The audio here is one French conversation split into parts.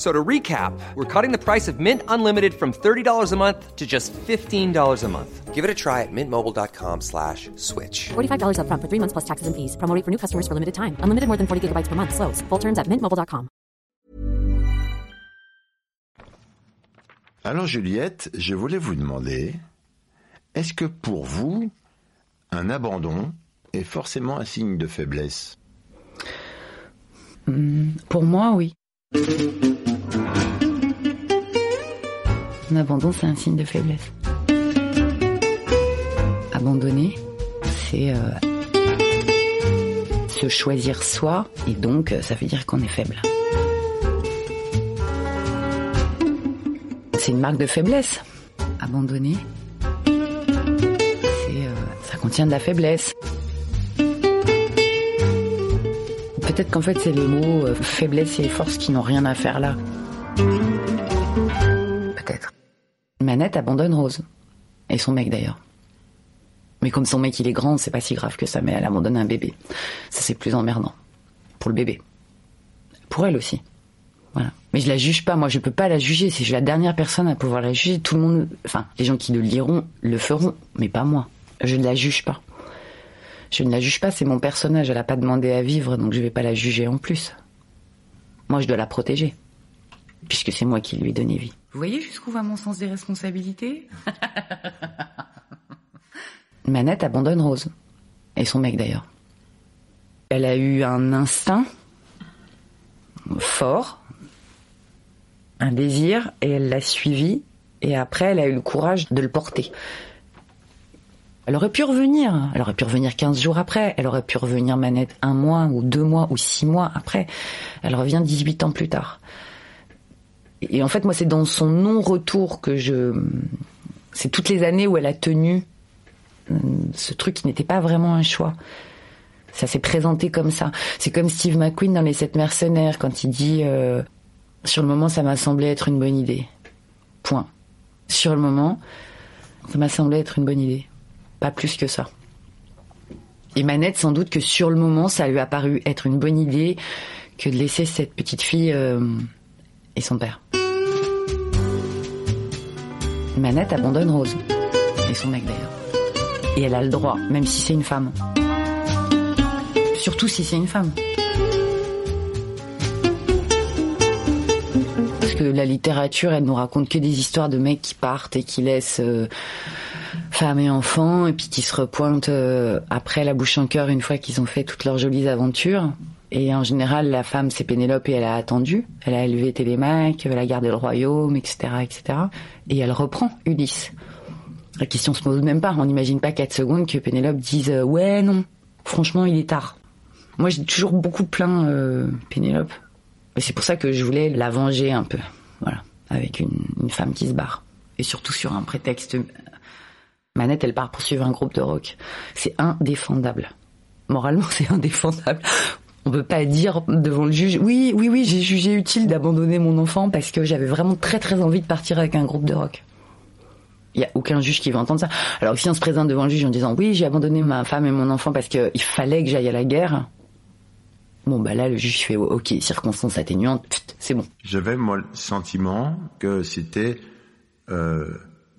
So to recap, we're cutting the price of Mint Unlimited from $30 a month to just $15 a month. Give it a try at mintmobile.com slash switch. $45 upfront for three months plus taxes and fees. Promo for new customers for limited time. Unlimited more than 40 gigabytes per month. Slows. Full terms at mintmobile.com. Alors Juliette, je voulais vous demander, est-ce que pour vous, un abandon est forcément un signe de faiblesse? Pour moi, oui. Un abandon, c'est un signe de faiblesse. Abandonner, c'est euh, se choisir soi, et donc euh, ça veut dire qu'on est faible. C'est une marque de faiblesse. Abandonner, euh, ça contient de la faiblesse. Peut-être qu'en fait c'est les mots faiblesse et force qui n'ont rien à faire là. Peut-être. Manette abandonne Rose. Et son mec d'ailleurs. Mais comme son mec il est grand, c'est pas si grave que ça, mais elle abandonne un bébé. Ça c'est plus emmerdant. Pour le bébé. Pour elle aussi. Voilà. Mais je la juge pas, moi je peux pas la juger, c'est la dernière personne à pouvoir la juger. Tout le monde, enfin, les gens qui le liront le feront, mais pas moi. Je ne la juge pas. Je ne la juge pas, c'est mon personnage, elle a pas demandé à vivre, donc je vais pas la juger en plus. Moi je dois la protéger. Puisque c'est moi qui lui ai donné vie. Vous voyez jusqu'où va mon sens des responsabilités Manette abandonne Rose. Et son mec d'ailleurs. Elle a eu un instinct fort, un désir, et elle l'a suivi. Et après, elle a eu le courage de le porter. Elle aurait pu revenir. Elle aurait pu revenir 15 jours après. Elle aurait pu revenir manette un mois ou deux mois ou six mois après. Elle revient 18 ans plus tard. Et en fait, moi, c'est dans son non-retour que je... C'est toutes les années où elle a tenu euh, ce truc qui n'était pas vraiment un choix. Ça s'est présenté comme ça. C'est comme Steve McQueen dans Les Sept Mercenaires quand il dit euh, Sur le moment, ça m'a semblé être une bonne idée. Point. Sur le moment, ça m'a semblé être une bonne idée. Pas plus que ça. Et Manette, sans doute que sur le moment, ça lui a paru être une bonne idée que de laisser cette petite fille euh, et son père. Manette abandonne Rose. Et son mec d'ailleurs. Et elle a le droit, même si c'est une femme. Surtout si c'est une femme. Parce que la littérature, elle nous raconte que des histoires de mecs qui partent et qui laissent euh, femmes et enfants, et puis qui se repointent euh, après la bouche en cœur une fois qu'ils ont fait toutes leurs jolies aventures. Et en général, la femme, c'est Pénélope et elle a attendu. Elle a élevé Télémaque, elle a gardé le royaume, etc., etc. Et elle reprend Ulysse. La question se pose même pas. On n'imagine pas quatre secondes que Pénélope dise euh, ouais non. Franchement, il est tard. Moi, j'ai toujours beaucoup plaint euh, Pénélope. Et c'est pour ça que je voulais la venger un peu. Voilà, avec une, une femme qui se barre. Et surtout sur un prétexte. Manette, elle part poursuivre un groupe de rock. C'est indéfendable. Moralement, c'est indéfendable. On peut pas dire devant le juge, oui, oui, oui, j'ai jugé utile d'abandonner mon enfant parce que j'avais vraiment très très envie de partir avec un groupe de rock. Il y a aucun juge qui va entendre ça. Alors si on se présente devant le juge en disant oui, j'ai abandonné ma femme et mon enfant parce qu'il fallait que j'aille à la guerre, bon bah là le juge fait ok, circonstances atténuantes, c'est bon. J'avais moi le sentiment que c'était euh,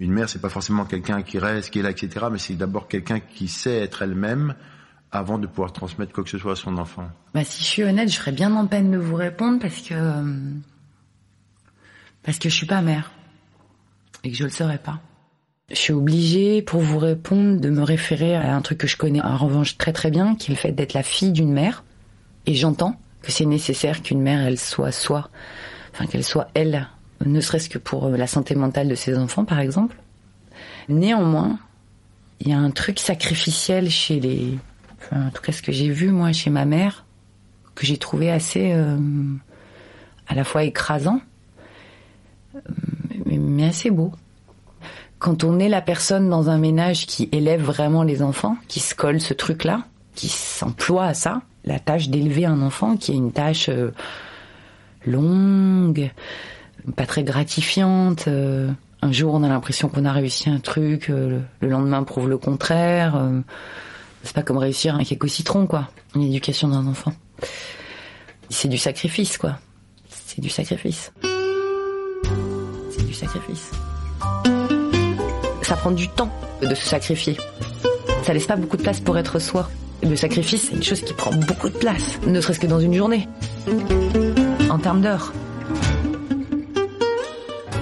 une mère, c'est pas forcément quelqu'un qui reste, qui est là, etc. Mais c'est d'abord quelqu'un qui sait être elle-même avant de pouvoir transmettre quoi que ce soit à son enfant. Bah si je suis honnête, je serais bien en peine de vous répondre parce que parce que je suis pas mère et que je le serais pas. Je suis obligée, pour vous répondre, de me référer à un truc que je connais en revanche très très bien, qui est le fait d'être la fille d'une mère. Et j'entends que c'est nécessaire qu'une mère, elle soit soi, enfin qu'elle soit elle, ne serait-ce que pour euh, la santé mentale de ses enfants, par exemple. Néanmoins, il y a un truc sacrificiel chez les, en tout cas ce que j'ai vu moi chez ma mère, que j'ai trouvé assez, euh, à la fois écrasant, euh, mais, assez beau Quand on est la personne dans un ménage qui élève vraiment les enfants, qui se colle ce truc-là, qui s'emploie à ça, la tâche d'élever un enfant, qui est une tâche euh, longue, pas très gratifiante. un jour, on a l'impression qu'on a réussi un truc, le lendemain prouve le contraire. C'est pas comme réussir un cake au citron, quoi. Une éducation d'un enfant. C'est du sacrifice, quoi. C'est du sacrifice. C'est du sacrifice. Ça prend du temps de se sacrifier. Ça laisse pas beaucoup de place pour être soi. Le sacrifice, c'est une chose qui prend beaucoup de place, ne serait-ce que dans une journée. En termes d'heures.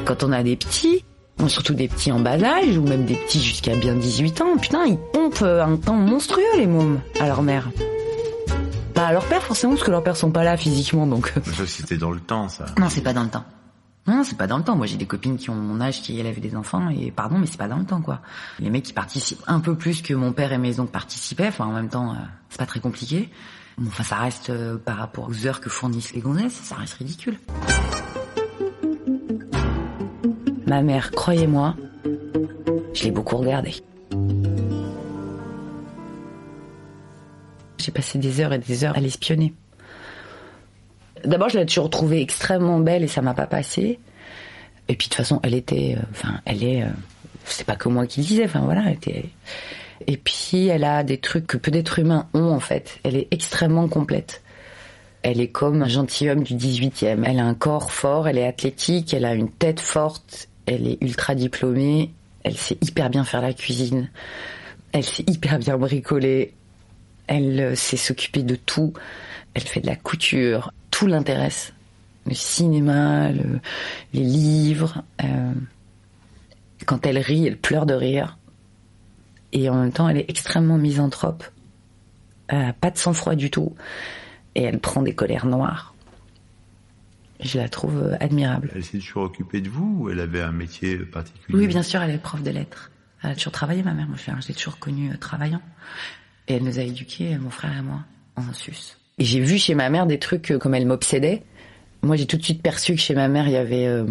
Quand on a des petits, surtout des petits en bas âge, ou même des petits jusqu'à bien 18 ans, putain, ils pompent un temps monstrueux, les mômes, à leur mère. Pas à leur père, forcément, parce que leurs pères sont pas là physiquement, donc... euh, Ça, c'était dans le temps, ça. non, c'est pas dans le temps. Non, c'est pas dans le temps. Moi, j'ai des copines qui ont mon âge, qui élèvent des enfants, et pardon, mais c'est pas dans le temps, quoi. Les mecs qui participent un peu plus que mon père et mes oncles participaient, enfin, en même temps, euh, c'est pas très compliqué. Bon, enfin, ça reste, euh, par rapport aux heures que fournissent les gonzesses, ça reste ridicule. Ma mère, croyez-moi, je l'ai beaucoup regardée. J'ai passé des heures et des heures à l'espionner. D'abord, je l'ai toujours trouvée extrêmement belle et ça m'a pas passé. Et puis de toute façon, elle était, euh, enfin, elle est, euh, c'est pas que moi qui le disais, enfin voilà, elle était. Et puis elle a des trucs que peu d'êtres humains ont en fait. Elle est extrêmement complète. Elle est comme un gentilhomme du 18e. Elle a un corps fort, elle est athlétique, elle a une tête forte, elle est ultra diplômée, elle sait hyper bien faire la cuisine, elle sait hyper bien bricoler, elle euh, sait s'occuper de tout, elle fait de la couture, tout l'intéresse. Le cinéma, le- les livres. euh, quand elle rit, elle pleure de rire. Et en même temps, elle est extrêmement misanthrope. A pas de sang-froid du tout. Et elle prend des colères noires. Je la trouve euh, admirable. Elle s'est toujours occupée de vous ou elle avait un métier particulier? Oui, bien sûr, elle est prof de lettres. Elle a toujours travaillé, ma mère. Je l'ai- je l'ai toujours connue euh, travaillant. Et elle nous a éduqués, euh, mon frère et moi, en sus. Et j'ai vu chez ma mère des trucs euh, comme elle m'obsédait. Moi, j'ai tout de suite perçu que chez ma mère, il y avait, euh,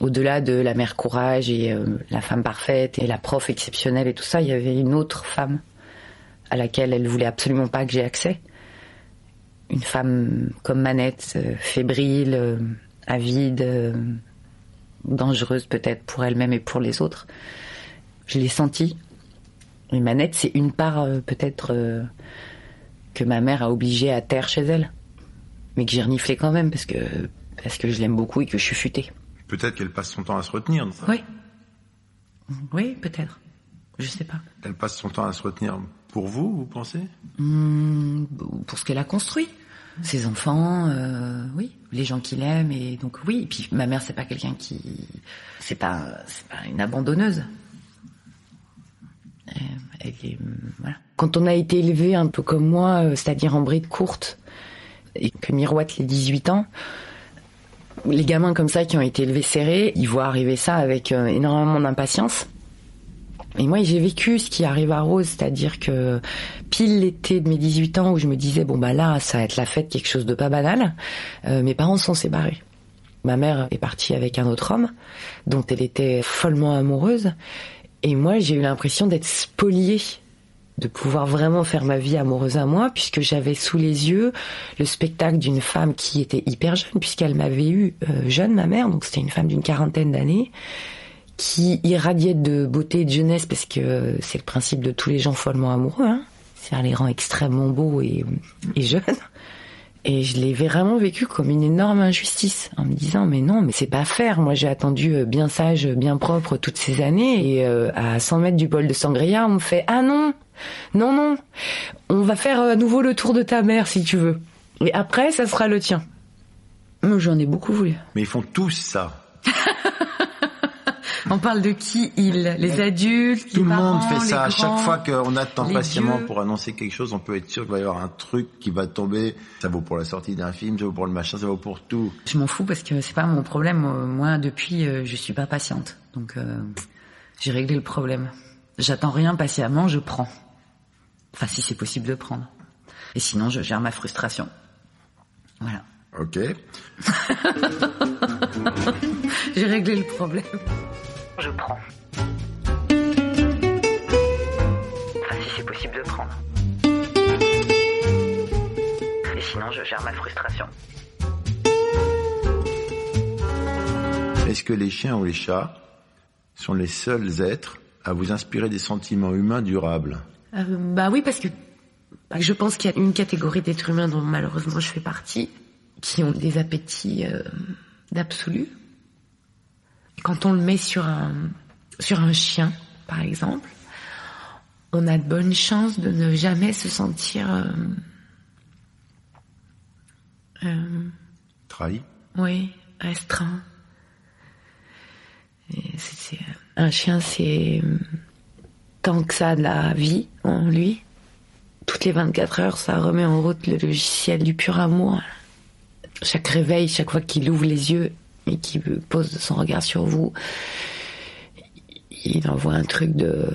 au-delà de la mère courage et la femme parfaite et la prof exceptionnelle et tout ça, il y avait une autre femme à laquelle elle voulait absolument pas que j'ai accès. Une femme comme Manette, euh, fébrile, euh, avide, euh, dangereuse peut-être pour elle-même et pour les autres. Je l'ai senti. Et Manette, c'est une part peut-être que ma mère a obligée à taire chez elle. Mais que j'ai reniflé quand même parce que, parce que je l'aime beaucoup et que je suis futée. Peut-être qu'elle passe son temps à se retenir. Oui. Oui, peut-être. Je sais pas. Elle passe son temps à se retenir pour vous, vous pensez? Hum, pour ce qu'elle a construit. Ses enfants, euh, oui, les gens qu'il aime et donc oui. Et puis ma mère, c'est pas quelqu'un qui, c'est pas, c'est pas une abandonneuse. Euh, elle est, voilà. Quand on a été élevé un peu comme moi, euh, c'est-à-dire en bride courte, et que miroitent les 18 ans, les gamins comme ça qui ont été élevés serrés, ils voient arriver ça avec euh, énormément d'impatience. Et moi, j'ai vécu ce qui arrive à Rose, c'est-à-dire que pile l'été de mes 18 ans où je me disais bon bah là, ça va être la fête, quelque chose de pas banal. euh, mes parents sont séparés. Ma mère est partie avec un autre homme dont elle était follement amoureuse, et moi j'ai eu l'impression d'être spoliée de pouvoir vraiment faire ma vie amoureuse à moi, puisque j'avais sous les yeux le spectacle d'une femme qui était hyper jeune, puisqu'elle m'avait eu euh, jeune, ma mère, donc c'était une femme d'une quarantaine d'années, qui irradiait de beauté et de jeunesse, parce que c'est le principe de tous les gens follement amoureux, hein. ça les rend extrêmement beaux et, et jeunes. Et je l'ai vraiment vécu comme une énorme injustice, en me disant mais non, mais c'est pas faire. Moi j'ai attendu euh, bien sage, bien propre toutes ces années, et euh, à 100 mètres du bol de sangria, on me fait ah non, non non, on va faire euh, à nouveau le tour de ta mère si tu veux. Et après ça sera le tien. Moi j'en ai beaucoup voulu. Mais ils font tous ça. On parle de qui ils Les adultes, Tout les le monde fait ça. À les chaque grands fois qu'on attend patiemment pour annoncer quelque chose, on peut être sûr qu'il va y avoir un truc qui va tomber. Ça vaut pour la sortie d'un film, ça vaut pour le machin, ça vaut pour tout. Je m'en fous parce que c'est pas mon problème. Euh, Moi, depuis, euh, je suis pas patiente. Donc, euh, j'ai réglé le problème. J'attends rien patiemment, je prends. Enfin, si c'est possible de prendre. Et sinon, je gère ma frustration. Voilà. Ok. J'ai réglé le problème je prends. Enfin, si c'est possible de prendre. Et sinon, je gère ma frustration. Est-ce que les chiens ou les chats sont les seuls êtres à vous inspirer des sentiments humains durables euh, Bah oui, parce que bah, je pense qu'il y a une catégorie d'êtres humains dont malheureusement je fais partie, qui ont des appétits euh, d'absolu, quand on le met sur un, sur un chien, par exemple, on a de bonnes chances de ne jamais se sentir... euh, euh, Trahi oui, restreint. Et c'est- un chien, c'est euh, tant que ça a de la vie en lui. Toutes les 24 heures, ça remet en route le logiciel du pur amour. Chaque réveil, chaque fois qu'il ouvre les yeux et qu'il pose son regard sur vous, il envoie un truc de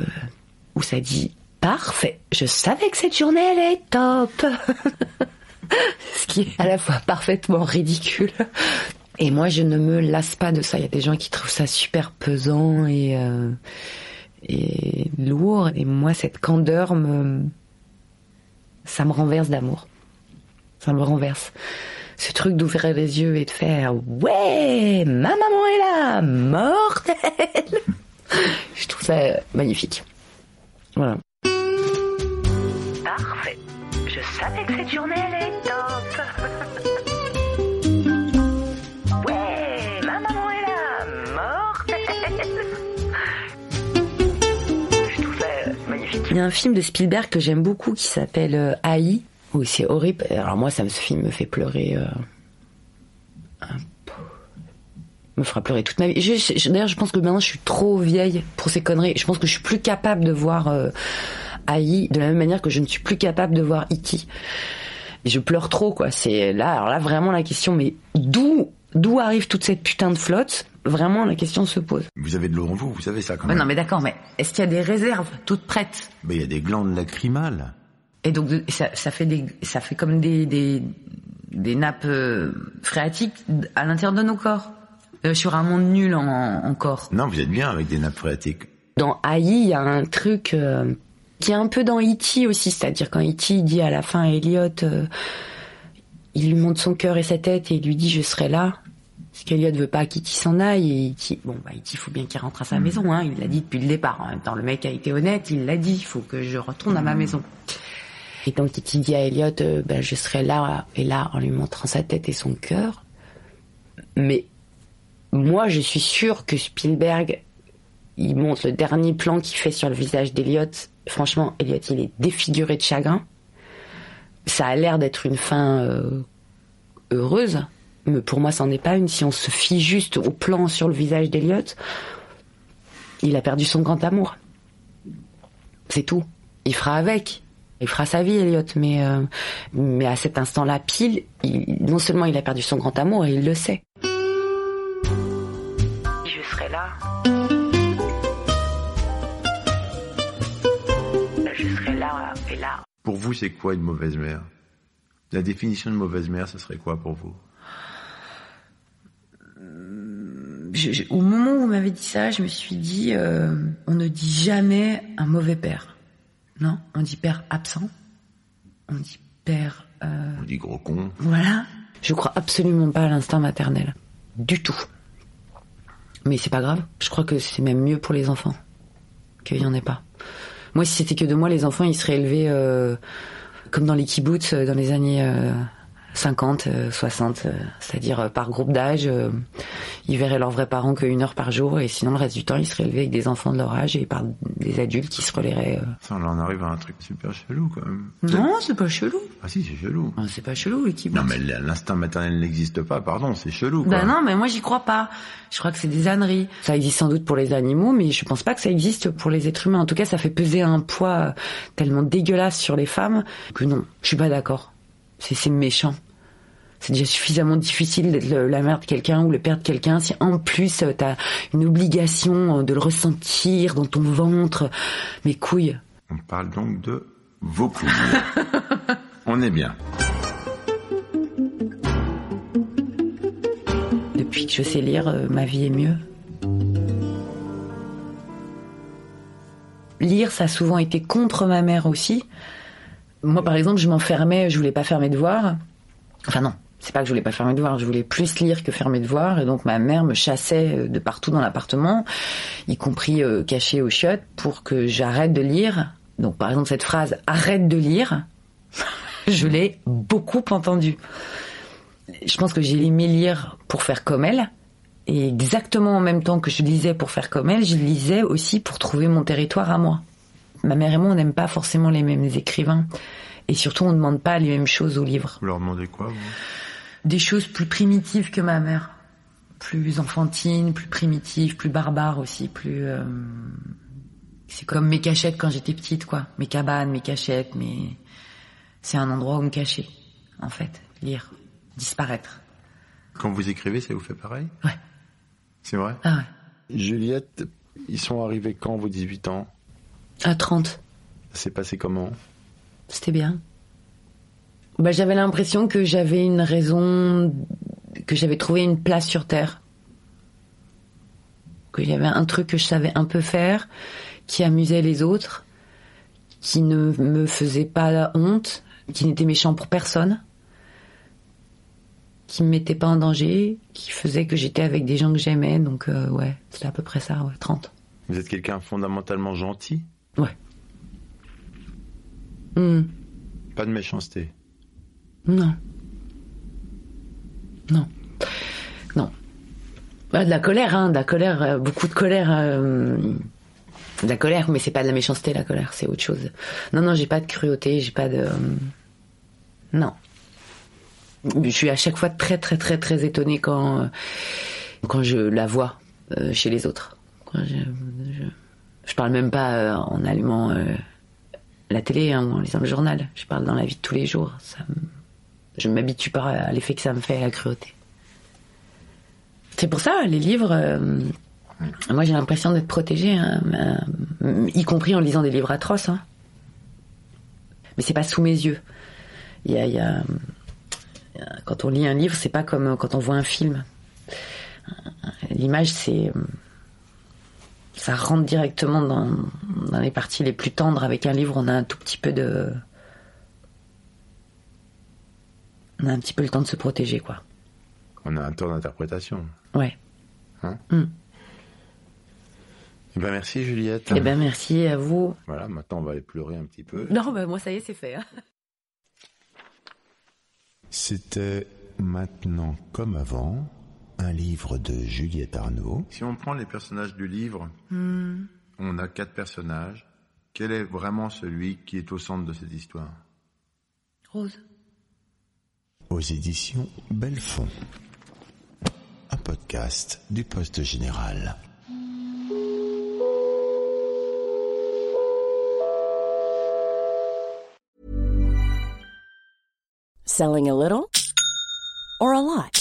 où ça dit parfait. Je savais que cette journée elle est top. Ce qui est à la fois parfaitement ridicule. Et moi, je ne me lasse pas de ça. Il y a des gens qui trouvent ça super pesant et, euh, et lourd. Et moi, cette candeur me, ça me renverse d'amour. Ça me renverse. Ce truc d'ouvrir les yeux et de faire ouais, ma maman est là, mortelle. Je trouve ça magnifique. Voilà. Parfait. Je savais que cette journée elle est top. Ouais, ma maman est là, mortelle. Je trouve ça magnifique. Il y a un film de Spielberg que j'aime beaucoup qui s'appelle euh, AI. Oui, c'est horrible. Alors moi, ça, me- ce film me fait pleurer. euh, un peu. me fera pleurer toute ma vie. Je- je- D'ailleurs, je pense que maintenant, je suis trop vieille pour ces conneries. Je pense que je suis plus capable de voir euh, AI de la même manière que je ne suis plus capable de voir. Et je pleure trop, quoi. C'est là, alors là, vraiment la question, mais d'où, d'où arrive toute cette putain de flotte? Vraiment, la question se pose. Vous avez de l'eau en vous, vous savez ça quand Ouais, même. non, mais d'accord, mais est-ce qu'il y a des réserves toutes prêtes? Mais il y a des glandes lacrymales. Et donc, ça, ça fait des, ça fait comme des, des, des nappes euh, phréatiques à l'intérieur de nos corps. Euh, sur un monde nul en, en corps. Non, vous êtes bien avec des nappes phréatiques. Dans AI, il y a un truc euh, qui est un peu dans E.T. aussi, c'est-à-dire quand E.T. dit à la fin à Elliot, euh, il lui montre son cœur et sa tête et il lui dit je serai là. Parce qu'Elliot veut pas qu'E.T. s'en aille et E.T. bon bah E.T. faut bien qu'il rentre à sa maison, hein. Il l'a dit depuis le départ. En même temps, le mec a été honnête, il l'a dit, il faut que je retourne à ma maison. Et donc E.T. dit à Elliot, euh, ben, je serai là et là en lui montrant sa tête et son cœur. Mais moi, je suis sûre que Spielberg, il montre le dernier plan qu'il fait sur le visage d'Eliot. Franchement, Elliot, il est défiguré de chagrin. Ça a l'air d'être une fin euh, heureuse, mais pour moi, c'en est pas une. Si on se fie juste au plan sur le visage d'Eliot, il a perdu son grand amour. C'est tout. Il fera avec. Il fera sa vie, Elliot, mais, euh, mais à cet instant-là, pile, il- non seulement il a perdu son grand amour, et il le sait. Je serai là. Je serai là et là. Pour vous, c'est quoi une mauvaise mère? La définition de mauvaise mère, ça serait quoi pour vous? Je- je- au moment où vous m'avez dit ça, je me suis dit, euh, on ne dit jamais un mauvais père. Non, on dit père absent. On dit père. euh, On dit gros con. Voilà. Je crois absolument pas à l'instinct maternel. Du tout. Mais c'est pas grave. Je crois que c'est même mieux pour les enfants qu'il y en ait pas. Moi, si c'était que de moi, les enfants, ils seraient élevés euh, comme dans les kibbutz euh, dans les années euh, 50, euh, 60, euh, c'est-à-dire euh, par groupe d'âge. euh, ils verraient leurs vrais parents qu'une heure par jour et sinon le reste du temps, ils seraient élevés avec des enfants de leur âge et par des adultes qui se relaieraient. euh. Ça, là, on arrive à un truc super chelou quand même. Non, c'est pas chelou. Ah si, c'est chelou. Ah, C'est pas chelou kibbutz. Non, mais l'instinct maternel n'existe pas, pardon, c'est chelou. Quoi. Ben non, mais moi j'y crois pas. Je crois que c'est des âneries. Ça existe sans doute pour les animaux, mais je pense pas que ça existe pour les êtres humains. En tout cas, ça fait peser un poids tellement dégueulasse sur les femmes que non, je suis pas d'accord. C'est méchant. C'est déjà suffisamment difficile d'être la mère de quelqu'un ou le père de quelqu'un si en plus euh, t'as une obligation euh, de le ressentir dans ton ventre. Mes couilles. On parle donc de vos couilles. on est bien. Depuis que je sais lire, euh, ma vie est mieux. Lire, ça a souvent été contre ma mère aussi. Moi, par exemple, je m'enfermais, je voulais pas faire mes devoirs. Enfin non, c'est pas que je voulais pas faire mes devoirs, je voulais plus lire que faire mes devoirs, et donc ma mère me chassait euh, de partout dans l'appartement, y compris euh, cachée aux chiottes, pour que j'arrête de lire. Donc par exemple cette phrase « arrête de lire », je l'ai beaucoup entendue. Je pense que j'ai aimé lire pour faire comme elle, et exactement en même temps que je lisais pour faire comme elle, je lisais aussi pour trouver mon territoire à moi. Ma mère et moi, on n'aime pas forcément les mêmes écrivains. Et surtout, on ne demande pas les mêmes choses aux livres. Vous leur demandez quoi vous? Des choses plus primitives que ma mère. Plus enfantines, plus primitives, plus barbares aussi, plus... euh, C'est comme mes cachettes quand j'étais petite, quoi. Mes cabanes, mes cachettes, mais... C'est un endroit où me cacher, en fait. Lire. Disparaître. Quand vous écrivez, ça vous fait pareil? Ouais. C'est vrai? Ah ouais. Juliette, ils sont arrivés quand vos 18 ans? À 30. Ça s'est passé comment C'était bien. Bah, j'avais l'impression que j'avais une raison, que j'avais trouvé une place sur Terre. Qu'il y avait un truc que je savais un peu faire, qui amusait les autres, qui ne me faisait pas honte, qui n'était méchant pour personne, qui me mettait pas en danger, qui faisait que j'étais avec des gens que j'aimais. Donc, euh, ouais, c'était à peu près ça, ouais, 30. Vous êtes quelqu'un fondamentalement gentil Ouais. Hmm. Pas de méchanceté Non. Non. Non. Bah, de la colère, hein, de la colère, euh, beaucoup de colère. euh, de la colère, mais c'est pas de la méchanceté, la colère, c'est autre chose. Non, non, j'ai pas de cruauté, j'ai pas de. euh, non. Je suis à chaque fois très, très, très, très étonnée quand, quand je la vois chez les autres. Quand je, je, je parle même pas euh, en allumant euh, la télé hein, ou en lisant le journal. Je parle dans la vie de tous les jours. Ça je m'habitue pas à l'effet que ça me fait à la cruauté. C'est pour ça, les livres, euh, moi j'ai l'impression d'être protégée, hein, euh, y compris en lisant des livres atroces. hein. Mais c'est pas sous mes yeux. Y a, y a- quand on lit un livre, c'est pas comme quand on voit un film. L'image, c'est ça rentre directement dans, dans les parties les plus tendres. Avec un livre, on a un tout petit peu de on a un petit peu le temps de se protéger, quoi. On a un temps d'interprétation. Ouais. Eh ben merci Juliette. Eh ben merci à vous. Voilà, maintenant on va aller pleurer un petit peu. Non, bah moi ça y est, c'est fait. hein. C'était Maintenant comme avant, un livre de Juliette Arnaud. Si on prend les personnages du livre, on a quatre personnages. Quel est vraiment celui qui est au centre de cette histoire? Rose. aux éditions Belfond. Un podcast du Poste Général. Selling a little or a lot?